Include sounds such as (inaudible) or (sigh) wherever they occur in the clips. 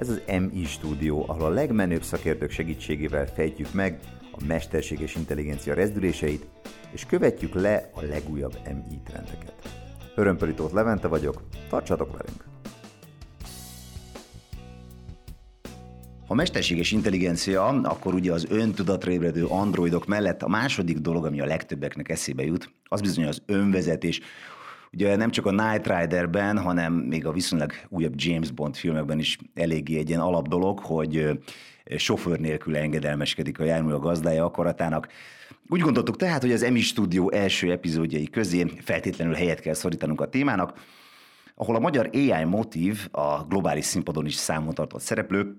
Ez az MI stúdió, ahol a legmenőbb szakértők segítségével fejtjük meg a mesterséges intelligencia rezdüléseit, és követjük le a legújabb MI trendeket. Örömpöli Tóth Levente vagyok, tartsatok velünk! Ha mesterséges intelligencia, akkor ugye az öntudatra ébredő androidok mellett a második dolog, ami a legtöbbeknek eszébe jut, az bizony az önvezetés. Ugye nem csak a Night Riderben, hanem még a viszonylag újabb James Bond filmekben is eléggé egy ilyen alap dolog, hogy sofőr nélkül engedelmeskedik a jármű a gazdája akaratának. Úgy gondoltuk tehát, hogy az EMI stúdió első epizódjai közé feltétlenül helyet kell szorítanunk a témának, ahol a magyar AI motív a globális színpadon is számon tartott szereplő,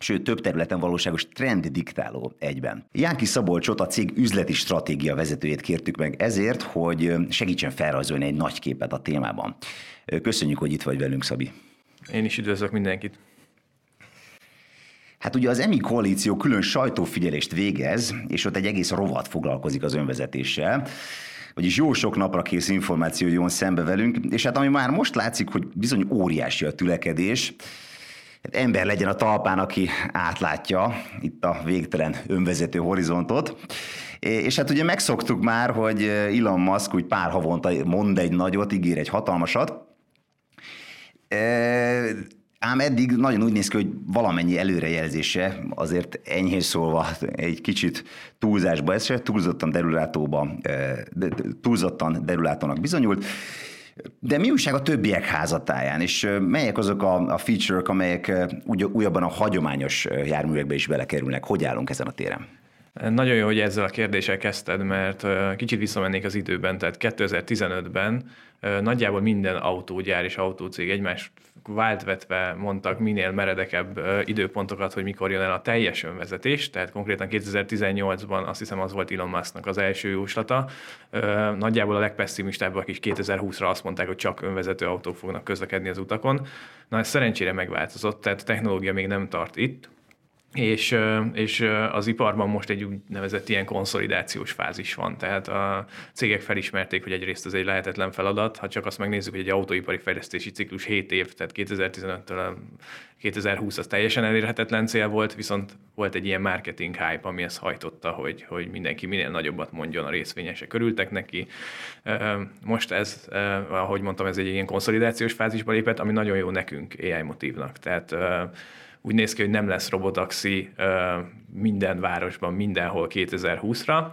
sőt több területen valóságos trend diktáló egyben. Jánki Szabolcsot, a cég üzleti stratégia vezetőjét kértük meg ezért, hogy segítsen felrajzolni egy nagy képet a témában. Köszönjük, hogy itt vagy velünk, Szabi. Én is üdvözlök mindenkit. Hát ugye az EMI koalíció külön sajtófigyelést végez, és ott egy egész rovat foglalkozik az önvezetéssel vagyis jó sok napra kész információ jön szembe velünk, és hát ami már most látszik, hogy bizony óriási a tülekedés, ember legyen a talpán, aki átlátja itt a végtelen önvezető horizontot. És hát ugye megszoktuk már, hogy Elon Musk úgy pár havonta mond egy nagyot, ígér egy hatalmasat, Ám eddig nagyon úgy néz ki, hogy valamennyi előrejelzése azért enyhén szólva egy kicsit túlzásba esett, túlzottan derülátóba, túlzottan derülátónak bizonyult. De mi újság a többiek házatáján, és melyek azok a, a feature-ok, amelyek úgy, újabban a hagyományos járművekbe is belekerülnek? Hogy állunk ezen a téren? Nagyon jó, hogy ezzel a kérdéssel kezdted, mert kicsit visszamennék az időben, tehát 2015-ben nagyjából minden autógyár és autócég egymás váltvetve mondtak minél meredekebb időpontokat, hogy mikor jön el a teljes önvezetés, tehát konkrétan 2018-ban azt hiszem az volt Elon Musknak az első jóslata. Nagyjából a legpesszimistábbak is 2020-ra azt mondták, hogy csak önvezető autók fognak közlekedni az utakon. Na ez szerencsére megváltozott, tehát a technológia még nem tart itt, és, és az iparban most egy úgynevezett ilyen konszolidációs fázis van, tehát a cégek felismerték, hogy egyrészt ez egy lehetetlen feladat, ha csak azt megnézzük, hogy egy autóipari fejlesztési ciklus 7 év, tehát 2015-től 2020 az teljesen elérhetetlen cél volt, viszont volt egy ilyen marketing hype, ami ezt hajtotta, hogy, hogy mindenki minél nagyobbat mondjon a részvényesek, örültek neki. Most ez, ahogy mondtam, ez egy ilyen konszolidációs fázisba lépett, ami nagyon jó nekünk AI motívnak, tehát úgy néz ki, hogy nem lesz robotaxi minden városban, mindenhol 2020-ra.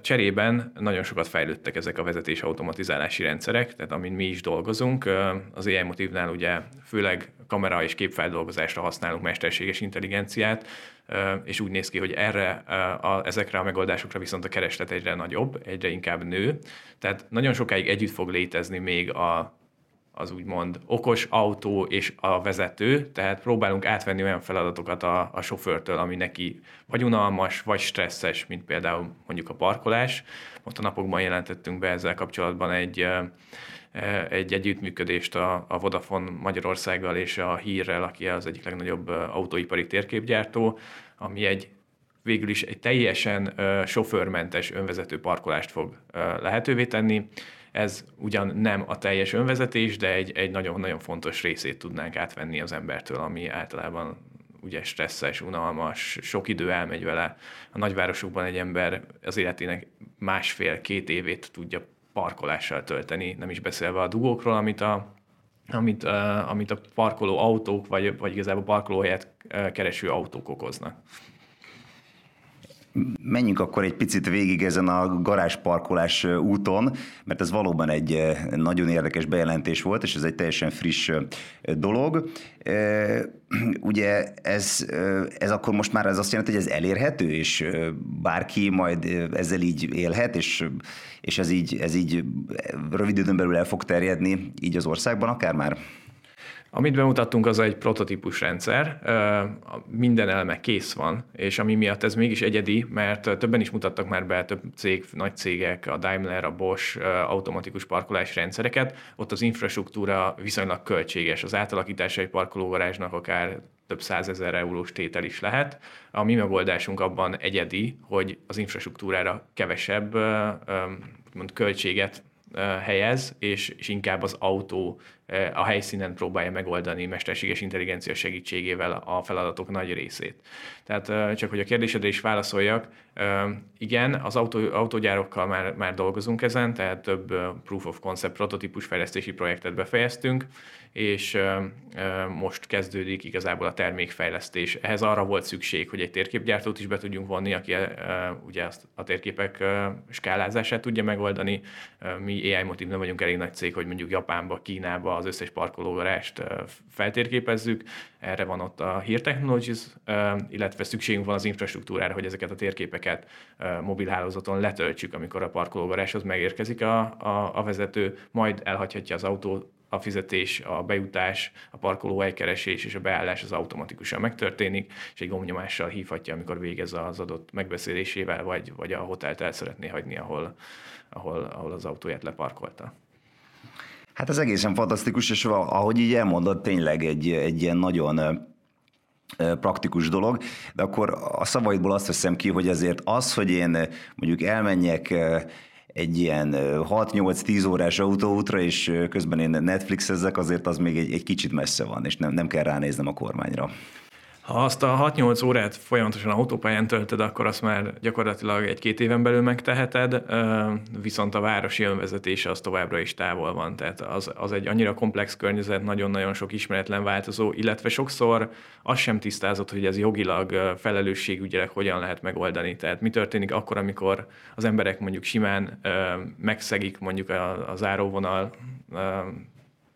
Cserében nagyon sokat fejlődtek ezek a vezetés automatizálási rendszerek, tehát amin mi is dolgozunk. Az AI motívnál ugye főleg kamera és képfeldolgozásra használunk mesterséges intelligenciát, és úgy néz ki, hogy erre, a, ezekre a megoldásokra viszont a kereslet egyre nagyobb, egyre inkább nő. Tehát nagyon sokáig együtt fog létezni még a az úgymond okos autó és a vezető, tehát próbálunk átvenni olyan feladatokat a, a sofőrtől, ami neki vagy unalmas, vagy stresszes, mint például mondjuk a parkolás. Most a napokban jelentettünk be ezzel kapcsolatban egy, egy együttműködést a, a Vodafone Magyarországgal és a Hírrel, aki az egyik legnagyobb autóipari térképgyártó, ami egy végül is egy teljesen sofőrmentes önvezető parkolást fog lehetővé tenni ez ugyan nem a teljes önvezetés, de egy, egy nagyon-nagyon fontos részét tudnánk átvenni az embertől, ami általában ugye stresszes, unalmas, sok idő elmegy vele. A nagyvárosokban egy ember az életének másfél-két évét tudja parkolással tölteni, nem is beszélve a dugókról, amit a, amit, uh, amit a parkoló autók, vagy, vagy igazából parkolóhelyet uh, kereső autók okoznak. Menjünk akkor egy picit végig ezen a garázsparkolás úton, mert ez valóban egy nagyon érdekes bejelentés volt, és ez egy teljesen friss dolog. Ugye ez, ez akkor most már ez azt jelenti, hogy ez elérhető, és bárki majd ezzel így élhet, és, és ez, így, ez így rövid időn belül el fog terjedni így az országban akár már? Amit bemutattunk, az egy prototípus rendszer, minden eleme kész van, és ami miatt ez mégis egyedi, mert többen is mutattak már be, több cég, nagy cégek, a Daimler, a Bosch automatikus parkolási rendszereket, ott az infrastruktúra viszonylag költséges, az átalakítása egy parkológarázsnak akár több százezer eurós tétel is lehet. A mi megoldásunk abban egyedi, hogy az infrastruktúrára kevesebb mond, költséget helyez, és, és inkább az autó a helyszínen próbálja megoldani mesterséges intelligencia segítségével a feladatok nagy részét. Tehát csak hogy a kérdésedre is válaszoljak, igen, az autó, autógyárokkal már, már dolgozunk ezen, tehát több proof of concept prototípus fejlesztési projektet befejeztünk, és most kezdődik igazából a termékfejlesztés. Ehhez arra volt szükség, hogy egy térképgyártót is be tudjunk vonni, aki ugye azt a térképek skálázását tudja megoldani. Mi AI motív nem vagyunk elég nagy cég, hogy mondjuk Japánba, Kínába az összes parkológarást feltérképezzük. Erre van ott a Here Technologies, illetve szükségünk van az infrastruktúrára, hogy ezeket a térképeket mobilhálózaton letöltsük, amikor a parkológaráshoz megérkezik a, a, a vezető, majd elhagyhatja az autót a fizetés, a bejutás, a parkolóhelykeresés és a beállás az automatikusan megtörténik, és egy gombnyomással hívhatja, amikor végez az adott megbeszélésével, vagy, vagy a hotelt el szeretné hagyni, ahol, ahol, ahol az autóját leparkolta. Hát ez egészen fantasztikus, és ahogy így elmondott, tényleg egy, egy ilyen nagyon praktikus dolog, de akkor a szavaidból azt veszem ki, hogy azért az, hogy én mondjuk elmenjek egy ilyen 6-8-10 órás autóútra, és közben én Netflixezzek, azért az még egy, egy kicsit messze van, és nem, nem kell ránéznem a kormányra. Ha azt a 6-8 órát folyamatosan autópályán töltöd, akkor azt már gyakorlatilag egy-két éven belül megteheted, viszont a városi önvezetése az továbbra is távol van. Tehát az, az egy annyira komplex környezet, nagyon-nagyon sok ismeretlen változó, illetve sokszor az sem tisztázott, hogy ez jogilag felelősségügyileg hogyan lehet megoldani. Tehát mi történik akkor, amikor az emberek mondjuk simán megszegik mondjuk a, a záróvonal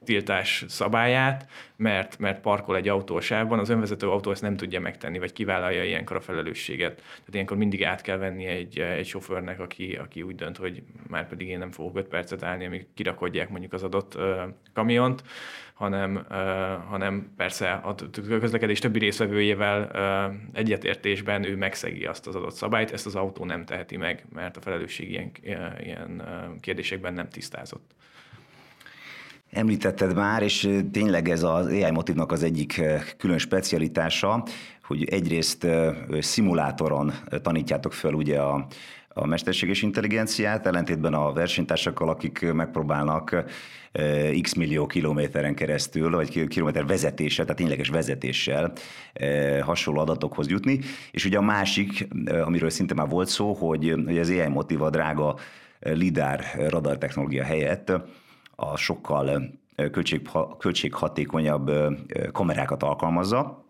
tiltás szabályát, mert, mert parkol egy autósában, az önvezető autó ezt nem tudja megtenni, vagy kivállalja ilyenkor a felelősséget. Tehát ilyenkor mindig át kell venni egy, egy sofőrnek, aki, aki úgy dönt, hogy már pedig én nem fogok 5 percet állni, amíg kirakodják mondjuk az adott uh, kamiont, hanem, uh, hanem persze a közlekedés többi részvevőjével uh, egyetértésben ő megszegi azt az adott szabályt, ezt az autó nem teheti meg, mert a felelősség ilyen, ilyen kérdésekben nem tisztázott. Említetted már, és tényleg ez az AI motivnak az egyik külön specialitása, hogy egyrészt szimulátoron tanítjátok fel ugye a, a mesterséges intelligenciát, ellentétben a versenytársakkal, akik megpróbálnak x millió kilométeren keresztül, vagy kilométer vezetéssel, tehát tényleges vezetéssel hasonló adatokhoz jutni. És ugye a másik, amiről szinte már volt szó, hogy, hogy az AI motiva drága lidár radar technológia helyett a sokkal költség, költséghatékonyabb kamerákat alkalmazza.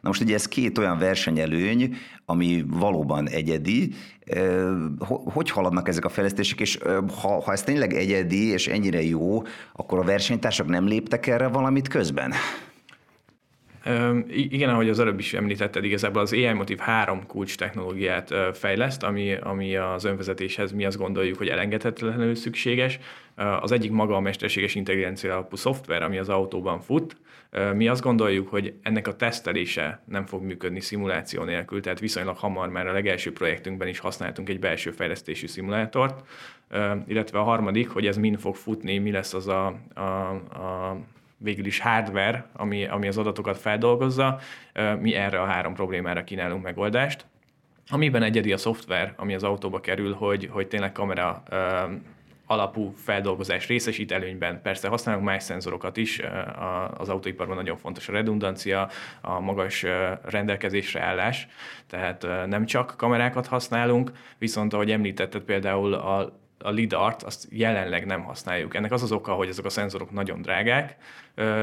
Na most ugye ez két olyan versenyelőny, ami valóban egyedi. Hogy haladnak ezek a fejlesztések, és ha, ha ez tényleg egyedi és ennyire jó, akkor a versenytársak nem léptek erre valamit közben? Igen, ahogy az előbb is említetted, igazából az AI Motiv három kulcs technológiát fejleszt, ami, ami az önvezetéshez mi azt gondoljuk, hogy elengedhetetlenül szükséges. Az egyik maga a mesterséges intelligencia alapú szoftver, ami az autóban fut. Mi azt gondoljuk, hogy ennek a tesztelése nem fog működni szimuláció nélkül, tehát viszonylag hamar már a legelső projektünkben is használtunk egy belső fejlesztésű szimulátort, illetve a harmadik, hogy ez mind fog futni, mi lesz az a, a, a végül is hardware, ami, ami az adatokat feldolgozza, mi erre a három problémára kínálunk megoldást. Amiben egyedi a szoftver, ami az autóba kerül, hogy, hogy tényleg kamera alapú feldolgozás részesít előnyben. Persze használunk más szenzorokat is, az autóiparban nagyon fontos a redundancia, a magas rendelkezésre állás, tehát nem csak kamerákat használunk, viszont ahogy említetted például a a lidart azt jelenleg nem használjuk. Ennek az az oka, hogy ezek a szenzorok nagyon drágák,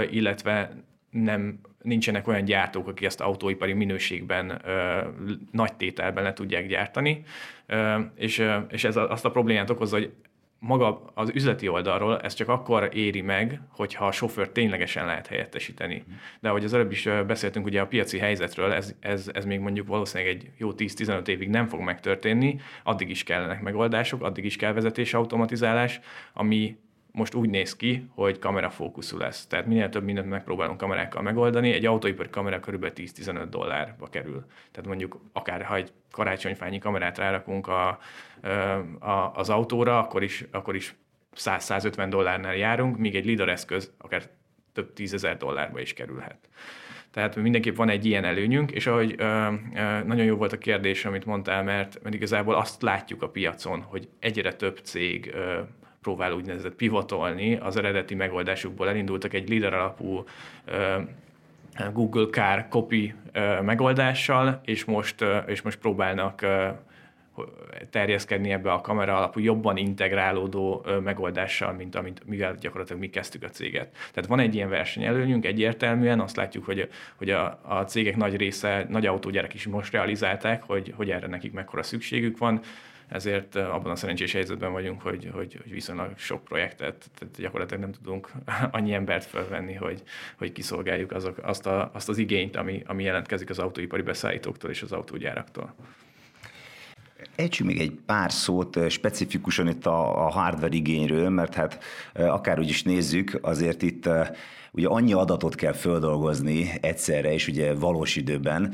illetve nem, nincsenek olyan gyártók, akik ezt autóipari minőségben, ö, nagy tételben le tudják gyártani, ö, és, és ez azt a problémát okozza, hogy maga az üzleti oldalról ez csak akkor éri meg, hogyha a sofőr ténylegesen lehet helyettesíteni. De ahogy az előbb is beszéltünk ugye a piaci helyzetről, ez, ez, ez még mondjuk valószínűleg egy jó 10-15 évig nem fog megtörténni, addig is kellenek megoldások, addig is kell vezetés automatizálás, ami most úgy néz ki, hogy kamerafókuszú lesz. Tehát minél több mindent megpróbálunk kamerákkal megoldani, egy autóipari kamera kb. 10-15 dollárba kerül. Tehát mondjuk akár ha egy karácsonyfányi kamerát rárakunk a, a, az autóra, akkor is, akkor is 100-150 dollárnál járunk, míg egy LIDAR eszköz akár több tízezer dollárba is kerülhet. Tehát mindenképp van egy ilyen előnyünk, és ahogy ö, ö, nagyon jó volt a kérdés, amit mondtál, mert, mert igazából azt látjuk a piacon, hogy egyre több cég ö, próbál úgynevezett pivotolni, az eredeti megoldásukból elindultak egy leader alapú Google Car copy megoldással, és most, és most próbálnak terjeszkedni ebbe a kamera alapú, jobban integrálódó megoldással, mint amit, mivel gyakorlatilag mi kezdtük a céget. Tehát van egy ilyen versenyelőnyünk, egyértelműen azt látjuk, hogy, hogy a, a cégek nagy része, nagy autógyárak is most realizálták, hogy, hogy erre nekik mekkora szükségük van, ezért abban a szerencsés helyzetben vagyunk, hogy, hogy, hogy viszonylag sok projektet, tehát gyakorlatilag nem tudunk (laughs) annyi embert felvenni, hogy, hogy kiszolgáljuk azok, azt, a, azt az igényt, ami, ami jelentkezik az autóipari beszállítóktól és az autógyáraktól. Ejtsünk még egy pár szót specifikusan itt a, a hardware igényről, mert hát akárhogy is nézzük, azért itt ugye annyi adatot kell földolgozni egyszerre, és ugye valós időben,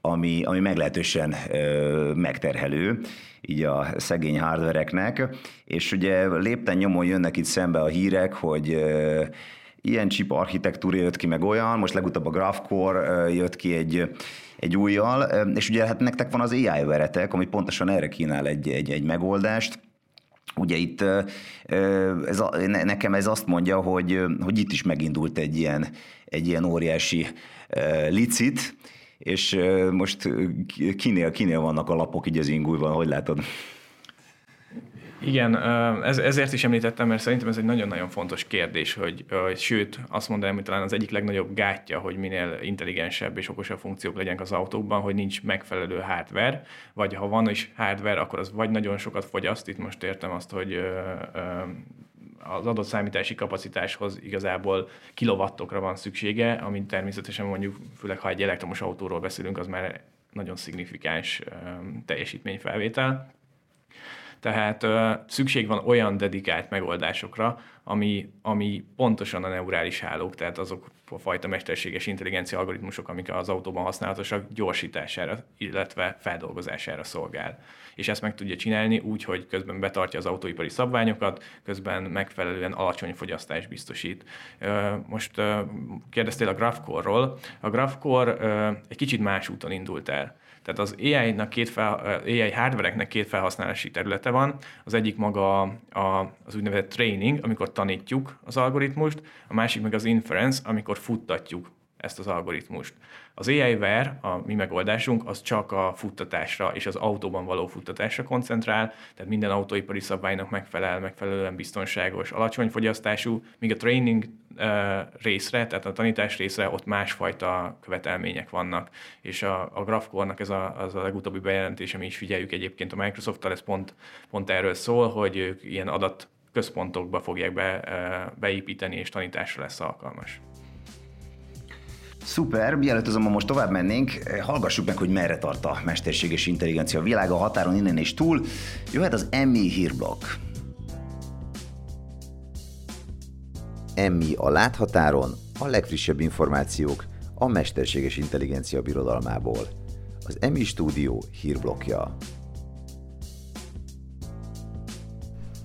ami, ami meglehetősen ö, megterhelő így a szegény hardvereknek, és ugye lépten nyomon jönnek itt szembe a hírek, hogy ö, ilyen chip architektúra jött ki, meg olyan, most legutóbb a Graphcore jött ki egy, egy újjal, és ugye hát nektek van az AI veretek, ami pontosan erre kínál egy, egy, egy megoldást, Ugye itt ez nekem ez azt mondja, hogy, hogy itt is megindult egy ilyen, egy ilyen óriási licit, és most kinél, kinél vannak a lapok így az ingújban, hogy látod? Igen, ez, ezért is említettem, mert szerintem ez egy nagyon-nagyon fontos kérdés, hogy, sőt, azt mondanám, hogy talán az egyik legnagyobb gátja, hogy minél intelligensebb és okosabb funkciók legyenek az autókban, hogy nincs megfelelő hardware, vagy ha van is hardware, akkor az vagy nagyon sokat fogyaszt, itt most értem azt, hogy az adott számítási kapacitáshoz igazából kilovattokra van szüksége, amit természetesen mondjuk, főleg ha egy elektromos autóról beszélünk, az már nagyon szignifikáns teljesítményfelvétel. Tehát szükség van olyan dedikált megoldásokra, ami, ami pontosan a neurális hálók, tehát azok a fajta mesterséges intelligencia algoritmusok, amik az autóban használatosak, gyorsítására, illetve feldolgozására szolgál. És ezt meg tudja csinálni úgy, hogy közben betartja az autóipari szabványokat, közben megfelelően alacsony fogyasztás biztosít. Most kérdeztél a GraphCore-ról. A GraphCore egy kicsit más úton indult el. Tehát az AI-nak két fel, AI hardvereknek két felhasználási területe van. Az egyik maga a, az úgynevezett training, amikor tanítjuk az algoritmust, a másik meg az inference, amikor futtatjuk ezt az algoritmust. Az AI-ver, a mi megoldásunk, az csak a futtatásra és az autóban való futtatásra koncentrál, tehát minden autóipari szabálynak megfelel, megfelelően biztonságos, alacsony fogyasztású, míg a training részre, tehát a tanítás részre ott másfajta követelmények vannak, és a, a GraphCore-nak ez a, az a legutóbbi bejelentés, ami is figyeljük egyébként a Microsoft-tal, ez pont, pont erről szól, hogy ők ilyen adat központokba fogják be, beépíteni, és tanításra lesz alkalmas. Szuper, mielőtt azonban most tovább mennénk, eh, hallgassuk meg, hogy merre tart a mesterséges intelligencia világa határon innen és túl. Jöhet az Emmy hírblokk. Emmy a láthatáron a legfrissebb információk a mesterséges intelligencia birodalmából. Az Emmy stúdió hírblokja.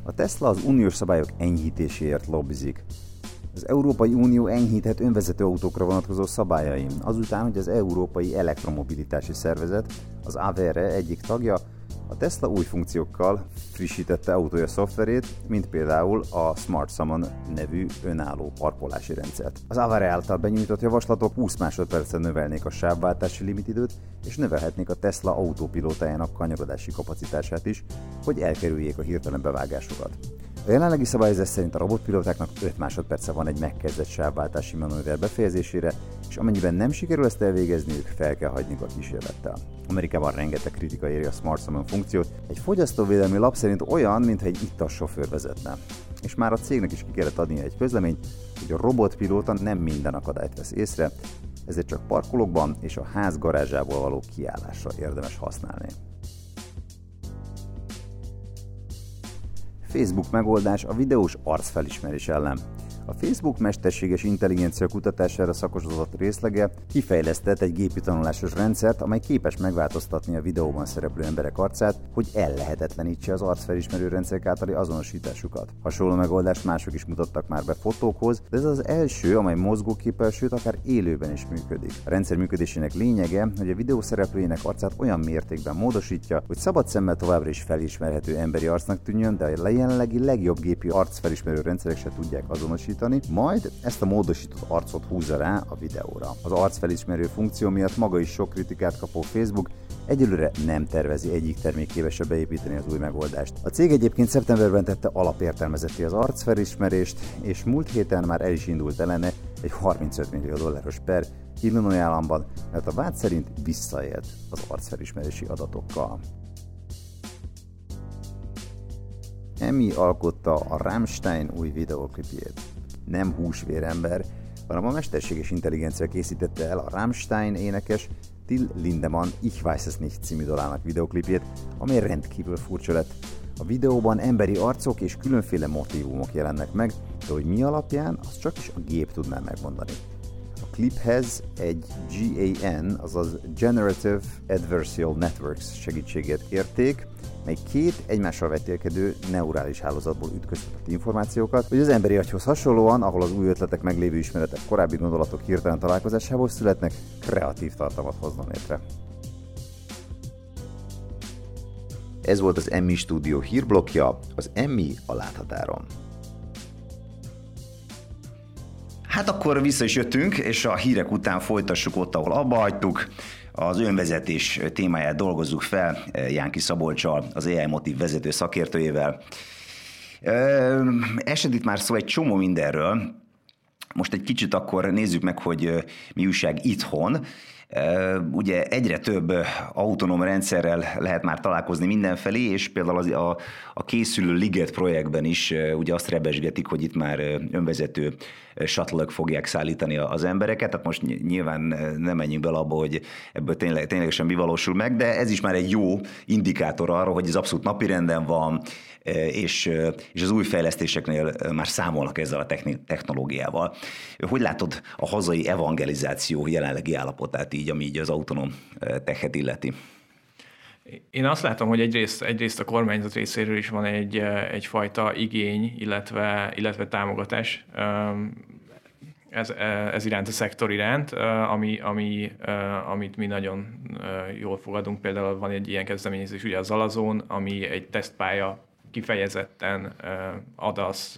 A Tesla az uniós szabályok enyhítéséért lobbizik, az Európai Unió enyhíthet önvezető autókra vonatkozó szabályaim, azután, hogy az Európai Elektromobilitási Szervezet, az AVR egyik tagja, a Tesla új funkciókkal frissítette autója szoftverét, mint például a Smart Summon nevű önálló parkolási rendszert. Az Avare által benyújtott javaslatok 20 másodpercen növelnék a sávváltási limitidőt, és növelhetnék a Tesla autópilótájának kanyarodási kapacitását is, hogy elkerüljék a hirtelen bevágásokat. A jelenlegi szabályozás szerint a robotpilótáknak 5 másodperce van egy megkezdett sávváltási manőver befejezésére, és amennyiben nem sikerül ezt elvégezniük, fel kell hagyniuk a kísérlettel. Amerikában rengeteg kritika éri a Smart Summon funkciót, egy fogyasztóvédelmi lap szerint olyan, mintha egy ittas sofőr vezetne. És már a cégnek is ki kellett adnia egy közleményt, hogy a robotpilóta nem minden akadályt vesz észre, ezért csak parkolókban és a ház garázsából való kiállásra érdemes használni. Facebook megoldás a videós arcfelismerés ellen. A Facebook mesterséges intelligencia kutatására szakosodott részlege kifejlesztett egy gépi tanulásos rendszert, amely képes megváltoztatni a videóban szereplő emberek arcát, hogy ellehetetlenítse az arcfelismerő rendszerek általi azonosításukat. Hasonló megoldást mások is mutattak már be fotókhoz, de ez az első, amely mozgóképes, sőt akár élőben is működik. A rendszer működésének lényege, hogy a videó szereplőjének arcát olyan mértékben módosítja, hogy szabad szemmel továbbra is felismerhető emberi arcnak tűnjön, de a jelenlegi legjobb gépi arcfelismerő rendszerek se tudják azonosítani, majd ezt a módosított arcot húzza rá a videóra. Az arcfelismerő funkció miatt maga is sok kritikát kapó Facebook egyelőre nem tervezi egyik termékébe se beépíteni az új megoldást. A cég egyébként szeptemberben tette alapértelmezeti az arcfelismerést, és múlt héten már el is indult ellene egy 35 millió dolláros per Illinois államban, mert a vád szerint visszaélt az arcfelismerési adatokkal. Emmy alkotta a Rammstein új videoklipjét. Nem húsvérember, hanem a mesterséges intelligencia készítette el a Rammstein énekes Till Lindemann Ich weiß es nicht című dalának videoklipjét, amely rendkívül furcsa lett. A videóban emberi arcok és különféle motivumok jelennek meg, de hogy mi alapján, azt csak is a gép tudná megmondani. A kliphez egy GAN, azaz Generative Adversarial Networks segítségét kérték, mely két egymással vetélkedő neurális hálózatból ütköztetett információkat, hogy az emberi agyhoz hasonlóan, ahol az új ötletek meglévő ismeretek korábbi gondolatok hirtelen találkozásából születnek, kreatív tartalmat hozzon létre. Ez volt az Emmy Studio hírblokja, az Emmy a láthatáron. Hát akkor vissza is jöttünk, és a hírek után folytassuk ott, ahol abba hagytuk. Az önvezetés témáját dolgozzuk fel Jánki Szabolcsal, az AI Motiv vezető szakértőjével. Esett itt már szó egy csomó mindenről, most egy kicsit akkor nézzük meg, hogy mi újság itthon. Ugye egyre több autonóm rendszerrel lehet már találkozni mindenfelé, és például az, a, a készülő Liget projektben is ugye azt rebesgetik, hogy itt már önvezető shuttle fogják szállítani az embereket, tehát most nyilván nem menjünk bele abba, hogy ebből tényleg, ténylegesen mi valósul meg, de ez is már egy jó indikátor arra, hogy ez abszolút napirenden van, és, és az új fejlesztéseknél már számolnak ezzel a technológiával. Hogy látod a hazai evangelizáció jelenlegi állapotát így, ami így az autonóm techet illeti? Én azt látom, hogy egyrészt, egyrészt a kormányzat részéről is van egy, egyfajta igény, illetve, illetve támogatás ez, ez iránt, a szektor iránt, ami, ami, amit mi nagyon jól fogadunk. Például van egy ilyen kezdeményezés, ugye a Zalazón, ami egy tesztpálya kifejezetten ADAS,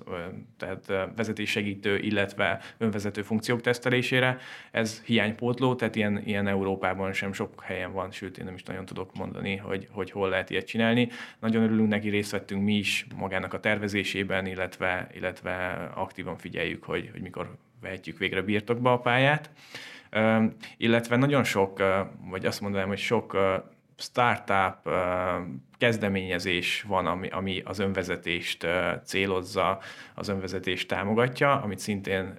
tehát vezetéssegítő, illetve önvezető funkciók tesztelésére. Ez hiánypótló, tehát ilyen, ilyen Európában sem sok helyen van, sőt én nem is nagyon tudok mondani, hogy, hogy hol lehet ilyet csinálni. Nagyon örülünk neki, részt vettünk mi is magának a tervezésében, illetve, illetve aktívan figyeljük, hogy, hogy mikor vehetjük végre birtokba a pályát. illetve nagyon sok, vagy azt mondanám, hogy sok startup kezdeményezés van, ami, ami az önvezetést célozza, az önvezetést támogatja, amit szintén,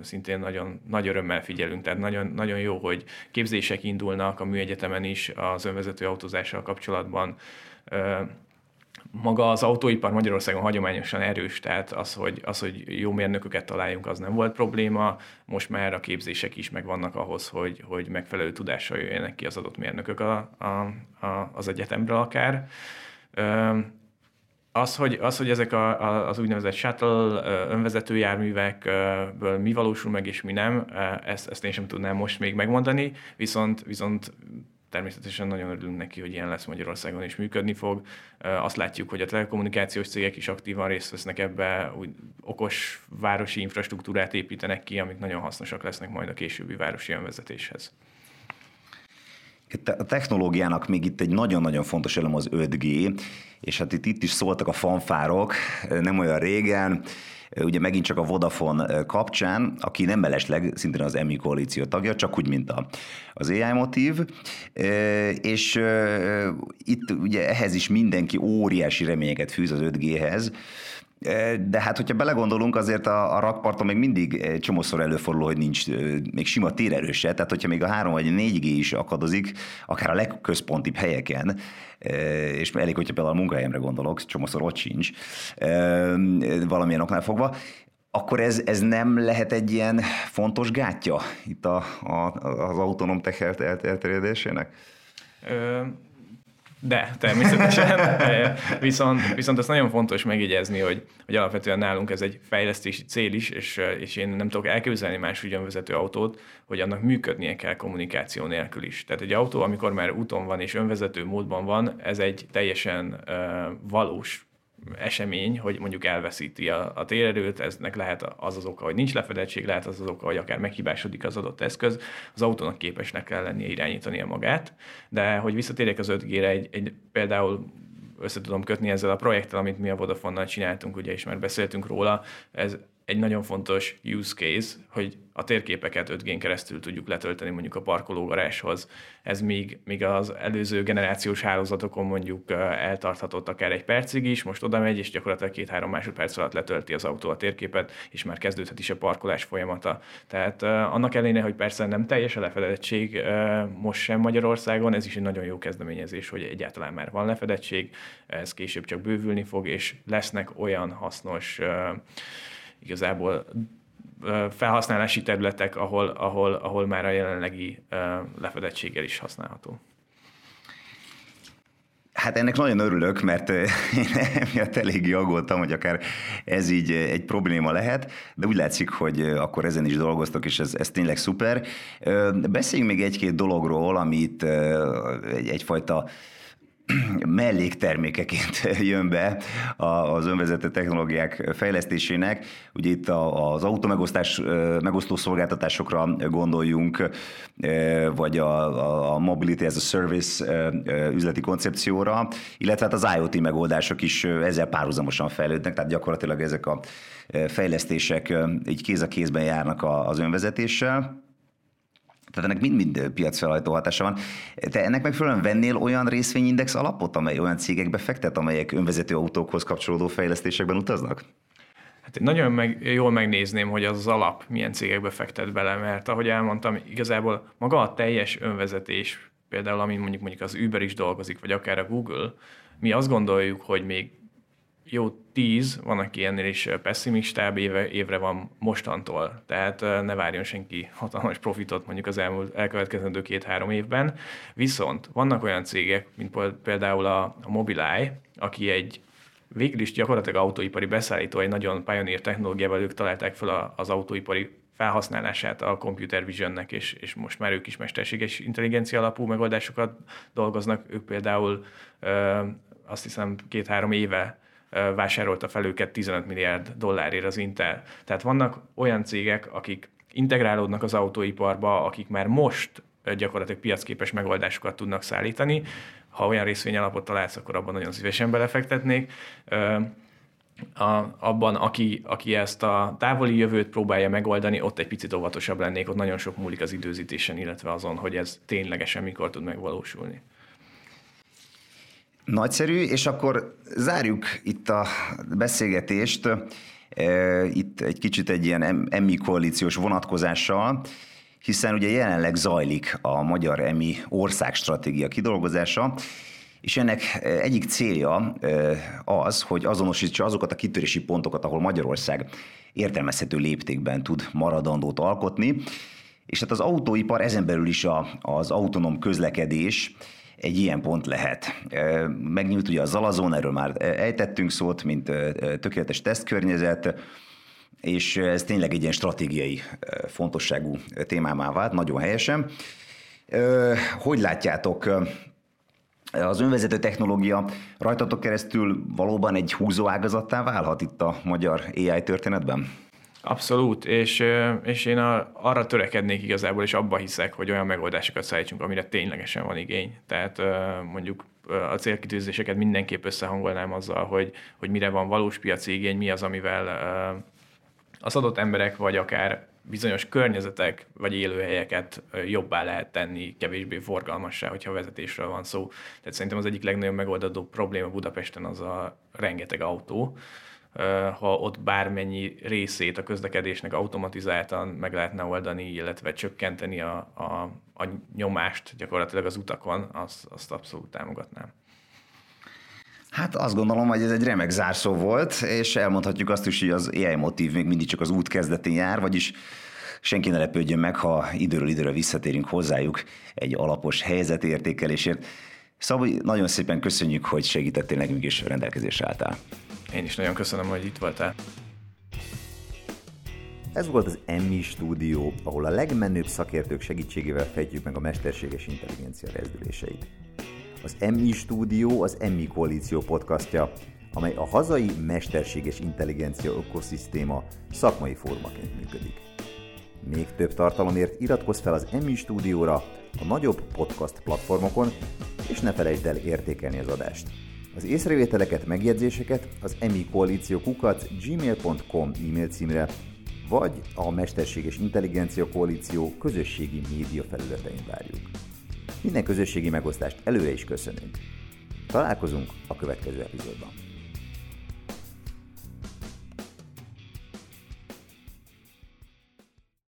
szintén nagyon nagy örömmel figyelünk. Tehát nagyon, nagyon jó, hogy képzések indulnak a műegyetemen is az önvezető autózással kapcsolatban maga az autóipar Magyarországon hagyományosan erős, tehát az hogy, az, hogy jó mérnököket találjunk, az nem volt probléma. Most már a képzések is megvannak ahhoz, hogy, hogy megfelelő tudással jöjjenek ki az adott mérnökök a, a, a, az egyetemre akár. Az, hogy, az, hogy ezek a, a, az úgynevezett shuttle önvezető járművekből mi valósul meg és mi nem, ezt, ezt én sem tudnám most még megmondani, viszont, viszont természetesen nagyon örülünk neki, hogy ilyen lesz Magyarországon és működni fog. Azt látjuk, hogy a telekommunikációs cégek is aktívan részt vesznek ebbe, úgy okos városi infrastruktúrát építenek ki, amik nagyon hasznosak lesznek majd a későbbi városi önvezetéshez. A technológiának még itt egy nagyon-nagyon fontos elem az 5G, és hát itt, itt is szóltak a fanfárok nem olyan régen, ugye megint csak a Vodafone kapcsán, aki nem mellesleg szintén az EMI koalíció tagja, csak úgy, mint a, az AI motív, és itt ugye ehhez is mindenki óriási reményeket fűz az 5G-hez, de hát, hogyha belegondolunk, azért a, a rakparton még mindig csomószor előfordul, hogy nincs még sima térerőse, tehát hogyha még a 3 vagy 4G is akadozik, akár a legközpontibb helyeken, és elég, hogyha például a munkahelyemre gondolok, csomószor ott sincs, valamilyen oknál fogva, akkor ez, ez nem lehet egy ilyen fontos gátja itt a, a, az autonóm tech elterjedésének? De, természetesen. (laughs) viszont, viszont azt nagyon fontos megjegyezni, hogy, hogy alapvetően nálunk ez egy fejlesztési cél is, és, és én nem tudok elképzelni más ugyanvezető autót, hogy annak működnie kell kommunikáció nélkül is. Tehát egy autó, amikor már úton van és önvezető módban van, ez egy teljesen uh, valós esemény, hogy mondjuk elveszíti a, a térerőt, eznek lehet az az oka, hogy nincs lefedettség, lehet az az oka, hogy akár meghibásodik az adott eszköz, az autónak képesnek kell lennie irányítania magát, de hogy visszatérjek az 5G-re, egy, egy például össze tudom kötni ezzel a projekttel, amit mi a Vodafone-nal csináltunk, ugye is már beszéltünk róla, ez egy nagyon fontos use case, hogy a térképeket 5 g keresztül tudjuk letölteni mondjuk a parkológaráshoz. Ez még, még az előző generációs hálózatokon mondjuk eltarthatott akár egy percig is, most oda megy, és gyakorlatilag két-három másodperc alatt letölti az autó a térképet, és már kezdődhet is a parkolás folyamata. Tehát annak ellenére, hogy persze nem teljes a lefedettség most sem Magyarországon, ez is egy nagyon jó kezdeményezés, hogy egyáltalán már van lefedettség, ez később csak bővülni fog, és lesznek olyan hasznos igazából felhasználási területek, ahol, ahol, ahol már a jelenlegi lefedettséggel is használható. Hát ennek nagyon örülök, mert én emiatt eléggé aggódtam, hogy akár ez így egy probléma lehet, de úgy látszik, hogy akkor ezen is dolgoztok, és ez, ez tényleg szuper. Beszéljünk még egy-két dologról, amit egyfajta (clears throat) melléktermékeként (clears throat) jön be az önvezető technológiák fejlesztésének. Ugye itt az automegosztás, megosztó szolgáltatásokra gondoljunk, vagy a, a Mobility as a Service üzleti koncepcióra, illetve hát az IoT megoldások is ezzel párhuzamosan fejlődnek, tehát gyakorlatilag ezek a fejlesztések így kéz a kézben járnak az önvezetéssel. Tehát ennek mind-mind piacfelhajtó hatása van. Te ennek megfelelően vennél olyan részvényindex alapot, amely olyan cégekbe fektet, amelyek önvezető autókhoz kapcsolódó fejlesztésekben utaznak? Hát én nagyon meg, jól megnézném, hogy az, alap milyen cégekbe fektet bele, mert ahogy elmondtam, igazából maga a teljes önvezetés, például amin mondjuk, mondjuk az Uber is dolgozik, vagy akár a Google, mi azt gondoljuk, hogy még jó tíz, van, aki ennél is pessimistább éve, évre van mostantól, tehát ne várjon senki hatalmas profitot mondjuk az elmúlt elkövetkezendő két-három évben. Viszont vannak olyan cégek, mint például a, a Mobileye, aki egy végül is gyakorlatilag autóipari beszállító, egy nagyon pioneer technológiával ők találták fel az autóipari felhasználását a computer visionnek, és, és most már ők is mesterséges intelligencia alapú megoldásokat dolgoznak. Ők például azt hiszem két-három éve vásárolta fel őket 15 milliárd dollárért az Intel. Tehát vannak olyan cégek, akik integrálódnak az autóiparba, akik már most gyakorlatilag piacképes megoldásokat tudnak szállítani. Ha olyan részvényalapot találsz, akkor abban nagyon szívesen belefektetnék. A, abban, aki, aki ezt a távoli jövőt próbálja megoldani, ott egy picit óvatosabb lennék, ott nagyon sok múlik az időzítésen, illetve azon, hogy ez ténylegesen mikor tud megvalósulni. Nagyszerű, és akkor zárjuk itt a beszélgetést, itt egy kicsit egy ilyen EMI koalíciós vonatkozással, hiszen ugye jelenleg zajlik a magyar EMI országstratégia kidolgozása, és ennek egyik célja az, hogy azonosítsa azokat a kitörési pontokat, ahol Magyarország értelmezhető léptékben tud maradandót alkotni, és hát az autóipar ezen belül is a, az autonóm közlekedés, egy ilyen pont lehet. Megnyújt ugye a Zalazón, erről már ejtettünk szót, mint tökéletes tesztkörnyezet, és ez tényleg egy ilyen stratégiai fontosságú témámá vált, nagyon helyesen. Hogy látjátok, az önvezető technológia rajtatok keresztül valóban egy húzó ágazattá válhat itt a magyar AI történetben? Abszolút, és, és én arra törekednék igazából, és abba hiszek, hogy olyan megoldásokat szállítsunk, amire ténylegesen van igény. Tehát mondjuk a célkitűzéseket mindenképp összehangolnám azzal, hogy, hogy mire van valós piaci igény, mi az, amivel az adott emberek, vagy akár bizonyos környezetek, vagy élőhelyeket jobbá lehet tenni, kevésbé forgalmassá, hogyha vezetésről van szó. Tehát szerintem az egyik legnagyobb megoldható probléma Budapesten az a rengeteg autó, ha ott bármennyi részét a közlekedésnek automatizáltan meg lehetne oldani, illetve csökkenteni a, a, a nyomást gyakorlatilag az utakon, azt, azt abszolút támogatnám. Hát azt gondolom, hogy ez egy remek zárszó volt, és elmondhatjuk azt is, hogy az AI motív még mindig csak az út kezdetén jár, vagyis senki ne lepődjön meg, ha időről időre visszatérünk hozzájuk egy alapos helyzetértékelésért. Szóval nagyon szépen köszönjük, hogy segítettél nekünk és rendelkezésre álltál. Én is nagyon köszönöm, hogy itt voltál. Ez volt az Emmi stúdió, ahol a legmenőbb szakértők segítségével fejtjük meg a mesterséges intelligencia rezdüléseit. Az Emmi stúdió az Emmi koalíció podcastja, amely a hazai mesterséges intelligencia ökoszisztéma szakmai fórumaként működik. Még több tartalomért iratkozz fel az Emmi stúdióra a nagyobb podcast platformokon, és ne felejtsd el értékelni az adást. Az észrevételeket, megjegyzéseket az Emmi Koalíció kukat gmail.com e-mail címre, vagy a Mesterséges Intelligencia Koalíció közösségi média felületein várjuk. Minden közösségi megosztást előre is köszönünk. Találkozunk a következő epizódban.